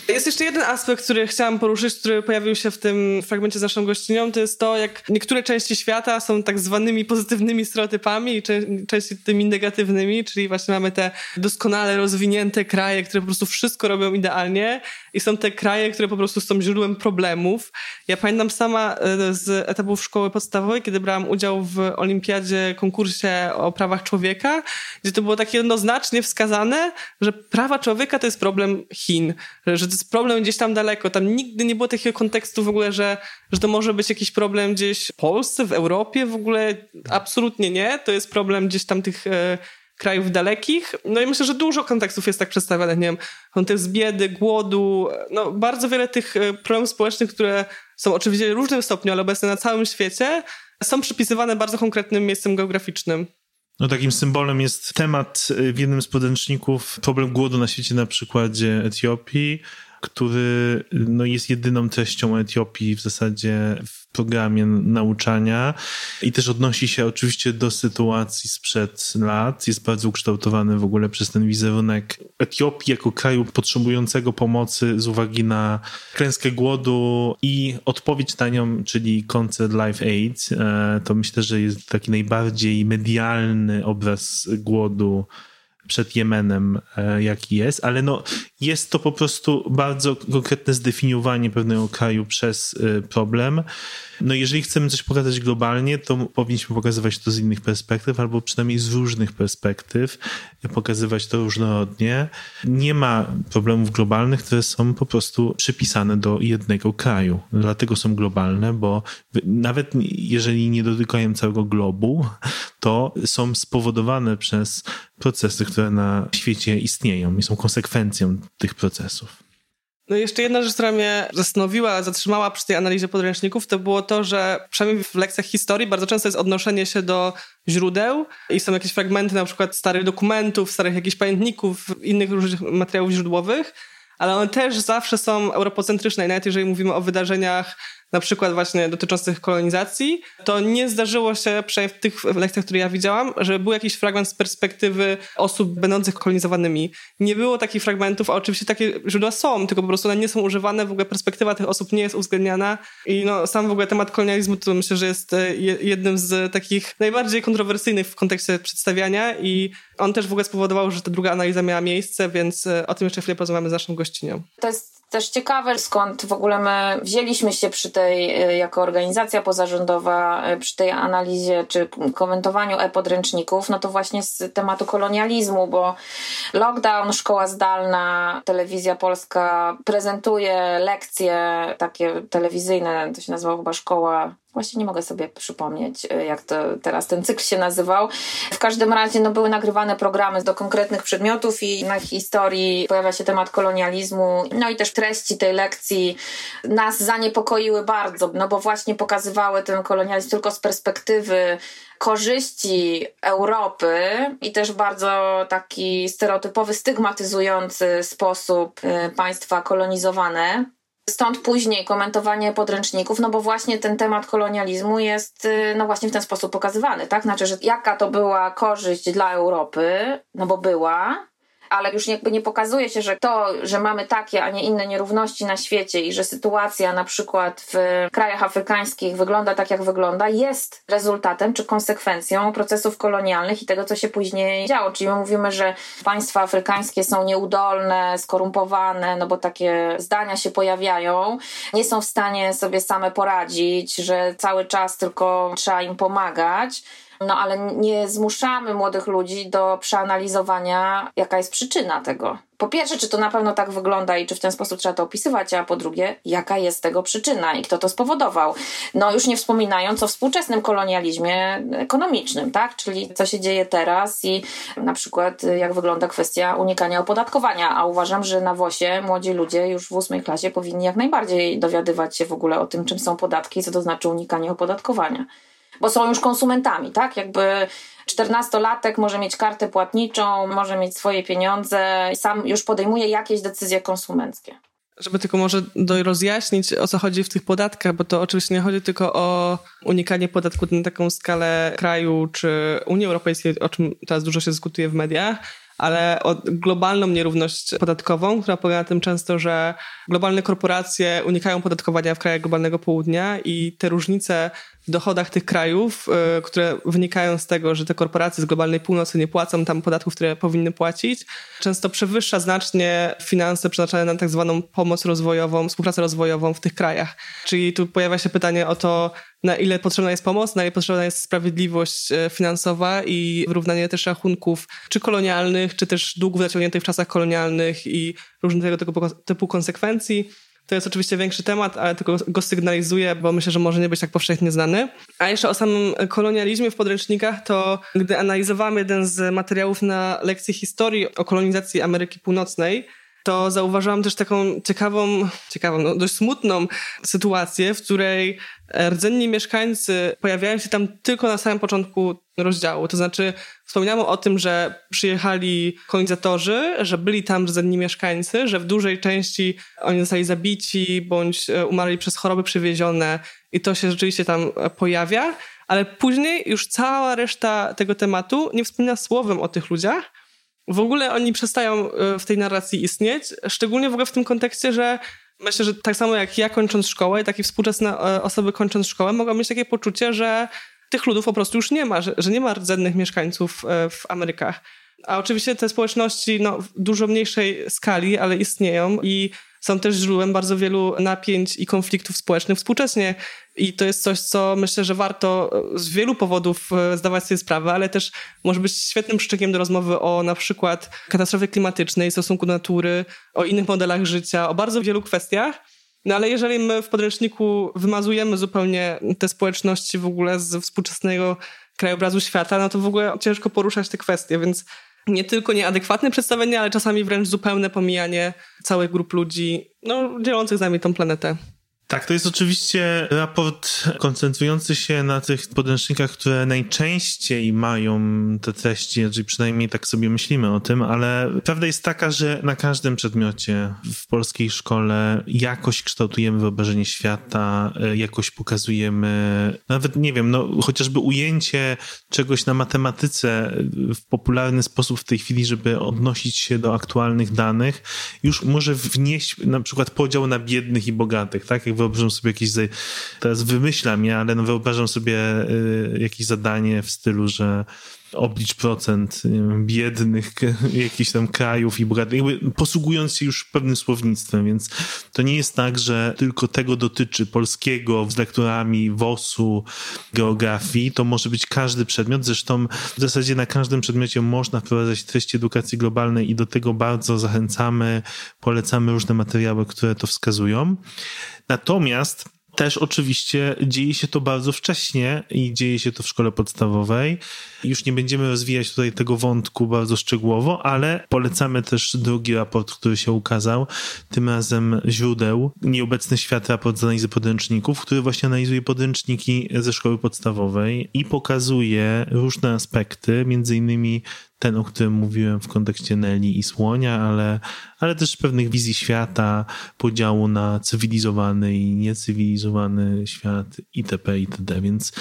Jest jeszcze jeden aspekt, który chciałam poruszyć, który pojawił się w tym fragmencie z naszą gościnią, to jest to, jak niektóre części świata są tak zwanymi pozytywnymi stereotypami i części tymi negatywnymi, czyli właśnie mamy te doskonale rozwinięte kraje, które po prostu wszystko robią idealnie i są te kraje, które po prostu są źródłem problemów. Ja pamiętam sama e, z etapów szkoły podstawowej, kiedy brałam udział w olimpiadzie, konkursie o prawach człowieka, gdzie to było tak jednoznacznie wskazane, że prawa człowieka to jest problem Chin, że to jest problem gdzieś tam daleko. Tam nigdy nie było takiego kontekstu w ogóle, że, że to może być jakiś problem gdzieś w Polsce, w Europie w ogóle. Absolutnie nie. To jest problem gdzieś tam tych e, krajów dalekich. No i myślę, że dużo kontekstów jest tak przedstawionych, nie wiem, kontekst biedy, głodu, no bardzo wiele tych e, problemów społecznych, które są oczywiście w różnym stopniu, ale obecne na całym świecie, są przypisywane bardzo konkretnym miejscem geograficznym. No takim symbolem jest temat y, w jednym z podręczników problem głodu na świecie na przykładzie Etiopii, który no, jest jedyną treścią Etiopii w zasadzie w programie nauczania i też odnosi się oczywiście do sytuacji sprzed lat. Jest bardzo ukształtowany w ogóle przez ten wizerunek Etiopii jako kraju potrzebującego pomocy z uwagi na klęskę głodu i odpowiedź na nią, czyli koncert Live Aid. E, to myślę, że jest taki najbardziej medialny obraz głodu przed Jemenem, e, jaki jest, ale no, jest to po prostu bardzo konkretne zdefiniowanie pewnego kraju przez e, problem. No jeżeli chcemy coś pokazać globalnie, to powinniśmy pokazywać to z innych perspektyw, albo przynajmniej z różnych perspektyw, pokazywać to różnorodnie. Nie ma problemów globalnych, które są po prostu przypisane do jednego kraju. Dlatego są globalne, bo nawet jeżeli nie dotykają całego globu, to są spowodowane przez procesy, które na świecie istnieją i są konsekwencją tych procesów. No jeszcze jedna rzecz, która mnie zastanowiła, zatrzymała przy tej analizie podręczników, to było to, że przynajmniej w lekcjach historii bardzo często jest odnoszenie się do źródeł i są jakieś fragmenty na przykład starych dokumentów, starych jakichś pamiętników, innych różnych materiałów źródłowych, ale one też zawsze są europocentryczne i nawet jeżeli mówimy o wydarzeniach na przykład właśnie dotyczących kolonizacji, to nie zdarzyło się, przynajmniej w tych lekcjach, które ja widziałam, że był jakiś fragment z perspektywy osób będących kolonizowanymi. Nie było takich fragmentów, a oczywiście takie źródła są, tylko po prostu one nie są używane, w ogóle perspektywa tych osób nie jest uwzględniana i no, sam w ogóle temat kolonializmu to myślę, że jest e, jednym z takich najbardziej kontrowersyjnych w kontekście przedstawiania i on też w ogóle spowodował, że ta druga analiza miała miejsce, więc e, o tym jeszcze chwilę porozmawiamy z naszą gościnią. To jest też ciekawe, skąd w ogóle my wzięliśmy się przy tej, y, jako organizacja pozarządowa, y, przy tej analizie czy komentowaniu e-podręczników, no to właśnie z tematu kolonializmu, bo lockdown, szkoła zdalna, telewizja polska prezentuje lekcje takie telewizyjne, to się nazywa chyba szkoła Właśnie nie mogę sobie przypomnieć, e, jak to teraz ten cykl się nazywał. W każdym razie no, były nagrywane programy do konkretnych przedmiotów i na historii pojawia się temat kolonializmu. No i też treści tej lekcji nas zaniepokoiły bardzo, no bo właśnie pokazywały ten kolonializm tylko z perspektywy korzyści Europy i też bardzo taki stereotypowy, stygmatyzujący sposób e, państwa kolonizowane. Stąd później komentowanie podręczników, no bo właśnie ten temat kolonializmu jest y, no właśnie w ten sposób pokazywany, tak? Znaczy, że jaka to była korzyść dla Europy, no bo była, ale już jakby nie pokazuje się, że to, że mamy takie, a nie inne nierówności na świecie i że sytuacja na przykład w krajach afrykańskich wygląda tak, jak wygląda, jest rezultatem czy konsekwencją procesów kolonialnych i tego, co się później działo. Czyli my mówimy, że państwa afrykańskie są nieudolne, skorumpowane, no bo takie zdania się pojawiają, nie są w stanie sobie same poradzić, że cały czas tylko trzeba im pomagać. No ale nie zmuszamy młodych ludzi do przeanalizowania, jaka jest przyczyna tego. Po pierwsze, czy to na pewno tak wygląda i czy w ten sposób trzeba to opisywać, a po drugie, jaka jest tego przyczyna i kto to spowodował. No już nie wspominając o współczesnym kolonializmie ekonomicznym, tak? Czyli co się dzieje teraz i na przykład jak wygląda kwestia unikania opodatkowania, a uważam, że na WOSie młodzi ludzie już w ósmej klasie powinni jak najbardziej dowiadywać się w ogóle o tym, czym są podatki i co to znaczy unikanie opodatkowania bo są już konsumentami, tak? Jakby czternastolatek może mieć kartę płatniczą, może mieć swoje pieniądze, sam już podejmuje jakieś decyzje konsumenckie. Żeby tylko może rozjaśnić, o co chodzi w tych podatkach, bo to oczywiście nie chodzi tylko o unikanie podatku na taką skalę kraju czy Unii Europejskiej, o czym teraz dużo się dyskutuje w mediach, ale o globalną nierówność podatkową, która polega na tym często, że globalne korporacje unikają podatkowania w krajach globalnego południa i te różnice w dochodach tych krajów, y, które wynikają z tego, że te korporacje z globalnej północy nie płacą tam podatków, które powinny płacić, często przewyższa znacznie finanse przeznaczone na tak zwaną pomoc rozwojową, współpracę rozwojową w tych krajach. Czyli tu pojawia się pytanie o to, na ile potrzebna jest pomoc, na ile potrzebna jest sprawiedliwość e, finansowa i wyrównanie też rachunków, czy kolonialnych, czy też długów zaciągniętych w czasach kolonialnych i różnych tego typu konsekwencji. To jest oczywiście większy temat, ale tylko go sygnalizuję, bo myślę, że może nie być tak powszechnie znany. A jeszcze o samym kolonializmie w podręcznikach, to gdy analizowałem jeden z materiałów na lekcji historii o kolonizacji Ameryki Północnej, to zauważyłam też taką ciekawą, ciekawą, no dość smutną sytuację, w której rdzenni mieszkańcy pojawiają się tam tylko na samym początku rozdziału. To znaczy, wspomniano o tym, że przyjechali kolonizatorzy, że byli tam rdzenni mieszkańcy, że w dużej części oni zostali zabici bądź e, umarli przez choroby przywiezione i to się rzeczywiście tam e, pojawia, ale później już cała reszta tego tematu nie wspomina słowem o tych ludziach. W ogóle oni przestają e, w tej narracji istnieć, szczególnie w ogóle w tym kontekście, że myślę, że tak samo jak ja kończąc szkołę, i współczesne osoby kończąc szkołę mogą mieć takie poczucie, że tych ludów po prostu już nie ma, że, że nie ma rdzennych mieszkańców e, w Amerykach. A oczywiście te społeczności no, w dużo mniejszej skali, ale istnieją i są też źródłem bardzo wielu napięć i konfliktów społecznych współcześnie. I to jest coś, co myślę, że warto e, z wielu powodów e, zdawać sobie sprawę, ale też może być świetnym przyczynkiem do rozmowy o na przykład katastrofie klimatycznej, stosunku natury, o innych modelach życia, o bardzo wielu kwestiach. No ale jeżeli my w podręczniku wymazujemy zupełnie te społeczności w ogóle z współczesnego krajobrazu świata, no to w ogóle ciężko poruszać te kwestie, więc nie tylko nieadekwatne przedstawienie, ale czasami wręcz zupełne pomijanie całych grup ludzi, no, dzielących z nami tą planetę. Tak, to jest oczywiście raport koncentrujący się na tych podręcznikach, które najczęściej mają te treści, czyli przynajmniej tak sobie myślimy o tym, ale prawda jest taka, że na każdym przedmiocie w polskiej szkole jakoś kształtujemy wyobrażenie świata, jakoś pokazujemy, nawet nie wiem, no chociażby ujęcie czegoś na matematyce w popularny sposób w tej chwili, żeby odnosić się do aktualnych danych, już może wnieść na przykład podział na biednych i bogatych, tak? Jak wyobrażam sobie jakieś, teraz wymyślam ja, ale no wyobrażam sobie y, jakieś zadanie w stylu, że oblicz procent biednych jakichś tam krajów i bogatych, jakby posługując się już pewnym słownictwem, więc to nie jest tak, że tylko tego dotyczy polskiego z lekturami WOS-u, geografii, to może być każdy przedmiot, zresztą w zasadzie na każdym przedmiocie można wprowadzać treści edukacji globalnej i do tego bardzo zachęcamy, polecamy różne materiały, które to wskazują. Natomiast też oczywiście dzieje się to bardzo wcześnie i dzieje się to w szkole podstawowej. Już nie będziemy rozwijać tutaj tego wątku bardzo szczegółowo, ale polecamy też drugi raport, który się ukazał, tym razem źródeł, Nieobecny Świat, raport z analizy podręczników, który właśnie analizuje podręczniki ze szkoły podstawowej i pokazuje różne aspekty, między innymi ten, o którym mówiłem w kontekście Nelly i Słonia, ale, ale też pewnych wizji świata, podziału na cywilizowany i niecywilizowany świat itp. itd. Więc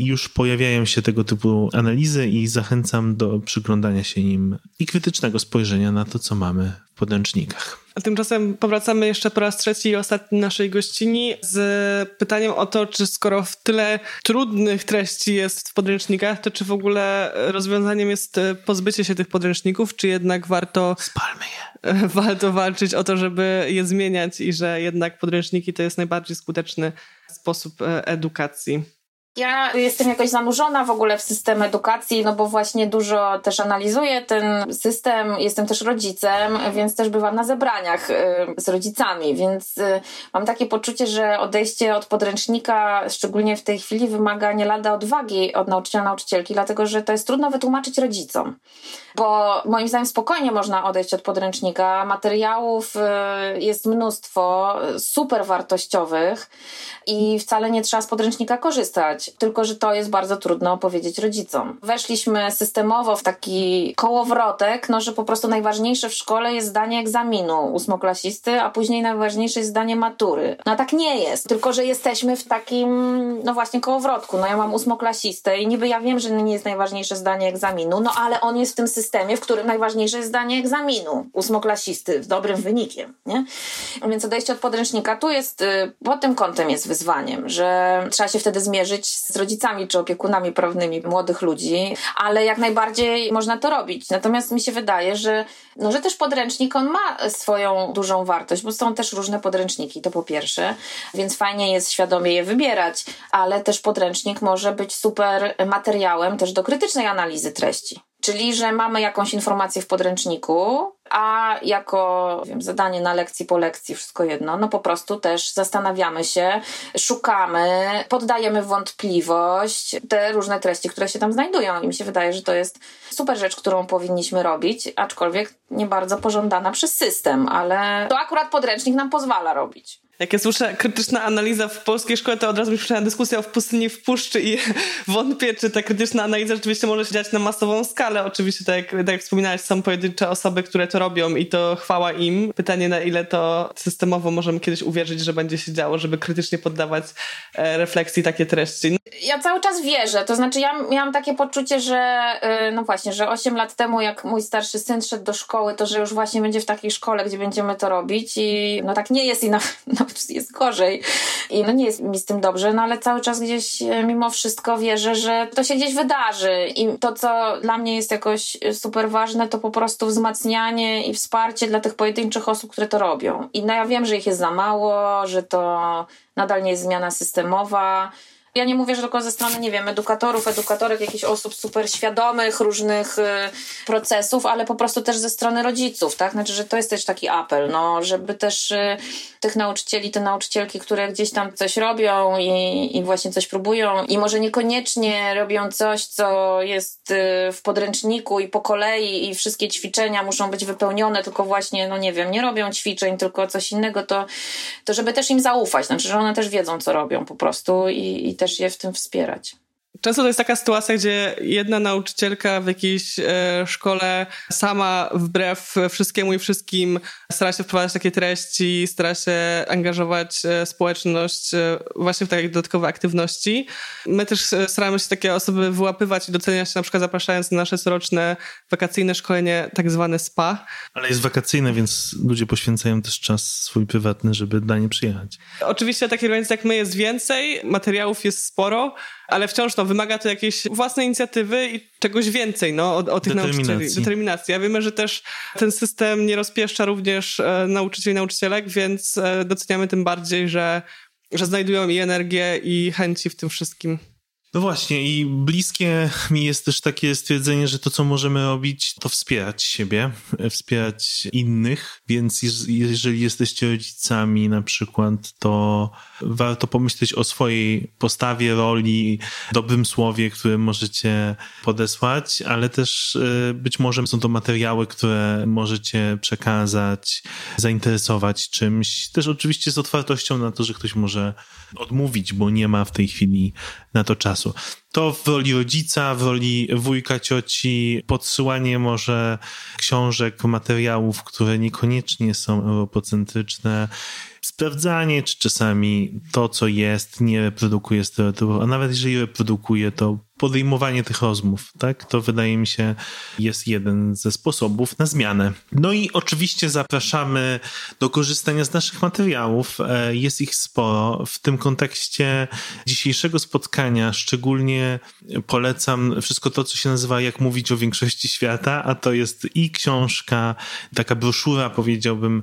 już pojawiają się tego typu analizy i zachęcam do przyglądania się im i krytycznego spojrzenia na to, co mamy w podręcznikach. A tymczasem powracamy jeszcze po raz trzeci i ostatni naszej gościni z pytaniem o to, czy skoro w tyle trudnych treści jest w podręcznikach, to czy w ogóle rozwiązaniem jest pozbycie się tych podręczników, czy jednak warto... Spalmy je. Warto walczyć o to, żeby je zmieniać i że jednak podręczniki to jest najbardziej skuteczny sposób e, edukacji. Ja jestem jakoś zanurzona w ogóle w system edukacji, no bo właśnie dużo też analizuję ten system, jestem też rodzicem, więc też bywam na zebraniach y, z rodzicami, więc y, mam takie poczucie, że odejście od podręcznika, szczególnie w tej chwili, wymaga nie lada odwagi od nauczyciela, nauczycielki, dlatego że to jest trudno wytłumaczyć rodzicom bo moim zdaniem spokojnie można odejść od podręcznika. Materiałów y, jest mnóstwo, super wartościowych i wcale nie trzeba z podręcznika korzystać, tylko że to jest bardzo trudno opowiedzieć rodzicom. Weszliśmy systemowo w taki kołowrotek, no że po prostu najważniejsze w szkole jest zdanie egzaminu ósmoklasisty, a później najważniejsze jest zdanie matury. No tak nie jest, tylko że jesteśmy w takim, no właśnie kołowrotku. No ja mam ósmoklasistę i niby ja wiem, że nie jest najważniejsze zdanie egzaminu, no ale on jest w tym systemie w którym najważniejsze jest zdanie egzaminu ósmoklasisty z dobrym wynikiem. Nie? Więc odejście od podręcznika tu jest, y, pod tym kątem jest wyzwaniem, że trzeba się wtedy zmierzyć z rodzicami czy opiekunami prawnymi młodych ludzi, ale jak najbardziej można to robić. Natomiast mi się wydaje, że, no, że też podręcznik on ma swoją dużą wartość, bo są też różne podręczniki, to po pierwsze, więc fajnie jest świadomie je wybierać, ale też podręcznik może być super materiałem też do krytycznej analizy treści. Czyli, że mamy jakąś informację w podręczniku, a jako wiem, zadanie na lekcji po lekcji, wszystko jedno, no po prostu też zastanawiamy się, szukamy, poddajemy wątpliwość te różne treści, które się tam znajdują. I mi się wydaje, że to jest super rzecz, którą powinniśmy robić, aczkolwiek nie bardzo pożądana przez system, ale to akurat podręcznik nam pozwala robić. Jak ja słyszę krytyczna analiza w polskiej szkole, to od razu mi przypomina dyskusja o pustyni w puszczy i wątpię, czy ta krytyczna analiza rzeczywiście może się dziać na masową skalę. Oczywiście, tak jak, tak jak wspominałeś, są pojedyncze osoby, które to robią i to chwała im. Pytanie, na ile to systemowo możemy kiedyś uwierzyć, że będzie się działo, żeby krytycznie poddawać e, refleksji takie treści. Ja cały czas wierzę. To znaczy, ja miałam takie poczucie, że e, no właśnie, że 8 lat temu, jak mój starszy syn szedł do szkoły, to że już właśnie będzie w takiej szkole, gdzie będziemy to robić i no tak nie jest i nawet, nawet jest gorzej. I no nie jest mi z tym dobrze, no ale cały czas gdzieś e, mimo wszystko wierzę, że to się gdzieś wydarzy i to, co dla mnie jest jakoś super ważne, to po prostu wzmacnianie i wsparcie dla tych pojedynczych osób, które to robią. I no ja wiem, że ich jest za mało, że to nadal nie jest zmiana systemowa, ja nie mówię, że tylko ze strony, nie wiem, edukatorów, edukatorek, jakichś osób super świadomych różnych y, procesów, ale po prostu też ze strony rodziców, tak? Znaczy, że to jest też taki apel, no, żeby też y, tych nauczycieli, te nauczycielki, które gdzieś tam coś robią i, i właśnie coś próbują i może niekoniecznie robią coś, co jest y, w podręczniku i po kolei i wszystkie ćwiczenia muszą być wypełnione, tylko właśnie, no nie wiem, nie robią ćwiczeń, tylko coś innego, to, to żeby też im zaufać, znaczy, że one też wiedzą, co robią po prostu i, i też je w tym wspierać. Często to jest taka sytuacja, gdzie jedna nauczycielka w jakiejś e, szkole sama wbrew wszystkiemu i wszystkim stara się wprowadzać takie treści, stara się angażować e, społeczność e, właśnie w takie dodatkowe aktywności. My też e, staramy się takie osoby wyłapywać i doceniać, na przykład zapraszając na nasze coroczne wakacyjne szkolenie, tak zwane SPA. Ale jest wakacyjne, więc ludzie poświęcają też czas swój prywatny, żeby dla nie przyjechać. Oczywiście takich organizacji jak my jest więcej, materiałów jest sporo, ale wciąż no, wymaga to jakiejś własnej inicjatywy i czegoś więcej no, od, od tych nauczycieli. Determinacji. Ja wiemy, że też ten system nie rozpieszcza również e, nauczycieli i nauczycielek, więc e, doceniamy tym bardziej, że, że znajdują i energię, i chęci w tym wszystkim. No właśnie, i bliskie mi jest też takie stwierdzenie, że to, co możemy robić, to wspierać siebie, wspierać innych. Więc jeżeli jesteście rodzicami, na przykład, to warto pomyśleć o swojej postawie, roli, dobrym słowie, które możecie podesłać, ale też e, być może są to materiały, które możecie przekazać, zainteresować czymś. Też oczywiście z otwartością na to, że ktoś może odmówić, bo nie ma w tej chwili na to czasu. To w roli rodzica, w roli wujka, cioci, podsyłanie może książek, materiałów, które niekoniecznie są europocentryczne, sprawdzanie, czy czasami to, co jest, nie reprodukuje stereotypów, a nawet jeżeli reprodukuje, to podejmowanie tych rozmów, tak? To wydaje mi się jest jeden ze sposobów na zmianę. No i oczywiście zapraszamy do korzystania z naszych materiałów. E, jest ich sporo. W tym kontekście dzisiejszego spotkania szczególnie polecam wszystko to, co się nazywa Jak mówić o większości świata, a to jest i książka, taka broszura, powiedziałbym,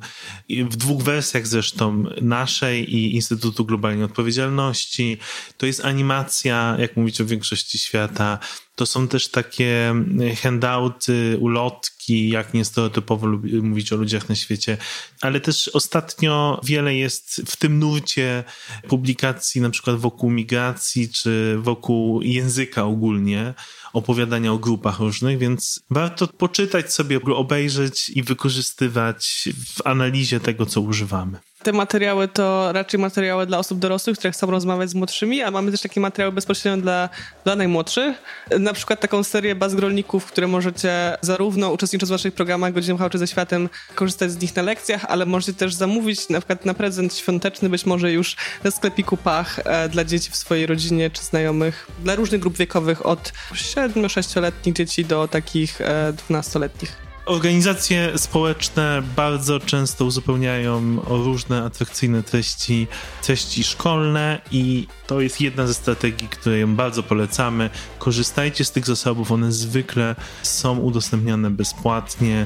w dwóch wersjach zresztą, naszej i Instytutu Globalnej Odpowiedzialności. To jest animacja, jak mówić o większości świata. To są też takie handouty, ulotki, jak niestereotypowo mówić o ludziach na świecie, ale też ostatnio wiele jest w tym nurcie publikacji, na przykład wokół migracji, czy wokół języka ogólnie, opowiadania o grupach różnych, więc warto poczytać sobie, obejrzeć i wykorzystywać w analizie tego, co używamy te materiały to raczej materiały dla osób dorosłych, które chcą rozmawiać z młodszymi, a mamy też takie materiały bezpośrednio dla, dla najmłodszych. Na przykład taką serię baz grolników, które możecie zarówno uczestnicząc w naszych programach Godziny Hałczy ze Światem korzystać z nich na lekcjach, ale możecie też zamówić na przykład na prezent świąteczny, być może już na sklepiku Pach e, dla dzieci w swojej rodzinie czy znajomych, dla różnych grup wiekowych od 7-6-letnich dzieci do takich e, 12-letnich. Organizacje społeczne bardzo często uzupełniają różne atrakcyjne treści, treści szkolne i to jest jedna ze strategii, której bardzo polecamy. Korzystajcie z tych zasobów, one zwykle są udostępniane bezpłatnie,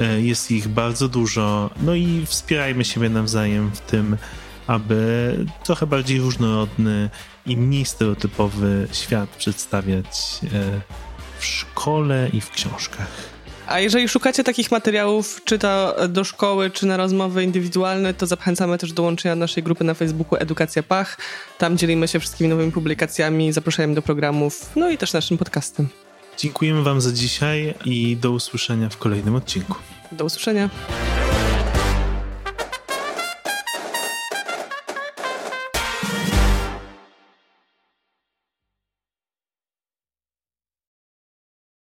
e, jest ich bardzo dużo, no i wspierajmy siebie nawzajem w tym, aby trochę bardziej różnorodny i mniej stereotypowy świat przedstawiać e, w szkole i w książkach. A jeżeli szukacie takich materiałów, czy to do szkoły, czy na rozmowy indywidualne, to zachęcamy też do dołączenia naszej grupy na Facebooku Edukacja Pach. Tam dzielimy się wszystkimi nowymi publikacjami, zapraszamy do programów, no i też naszym podcastem. Dziękujemy Wam za dzisiaj i do usłyszenia w kolejnym odcinku. Do usłyszenia.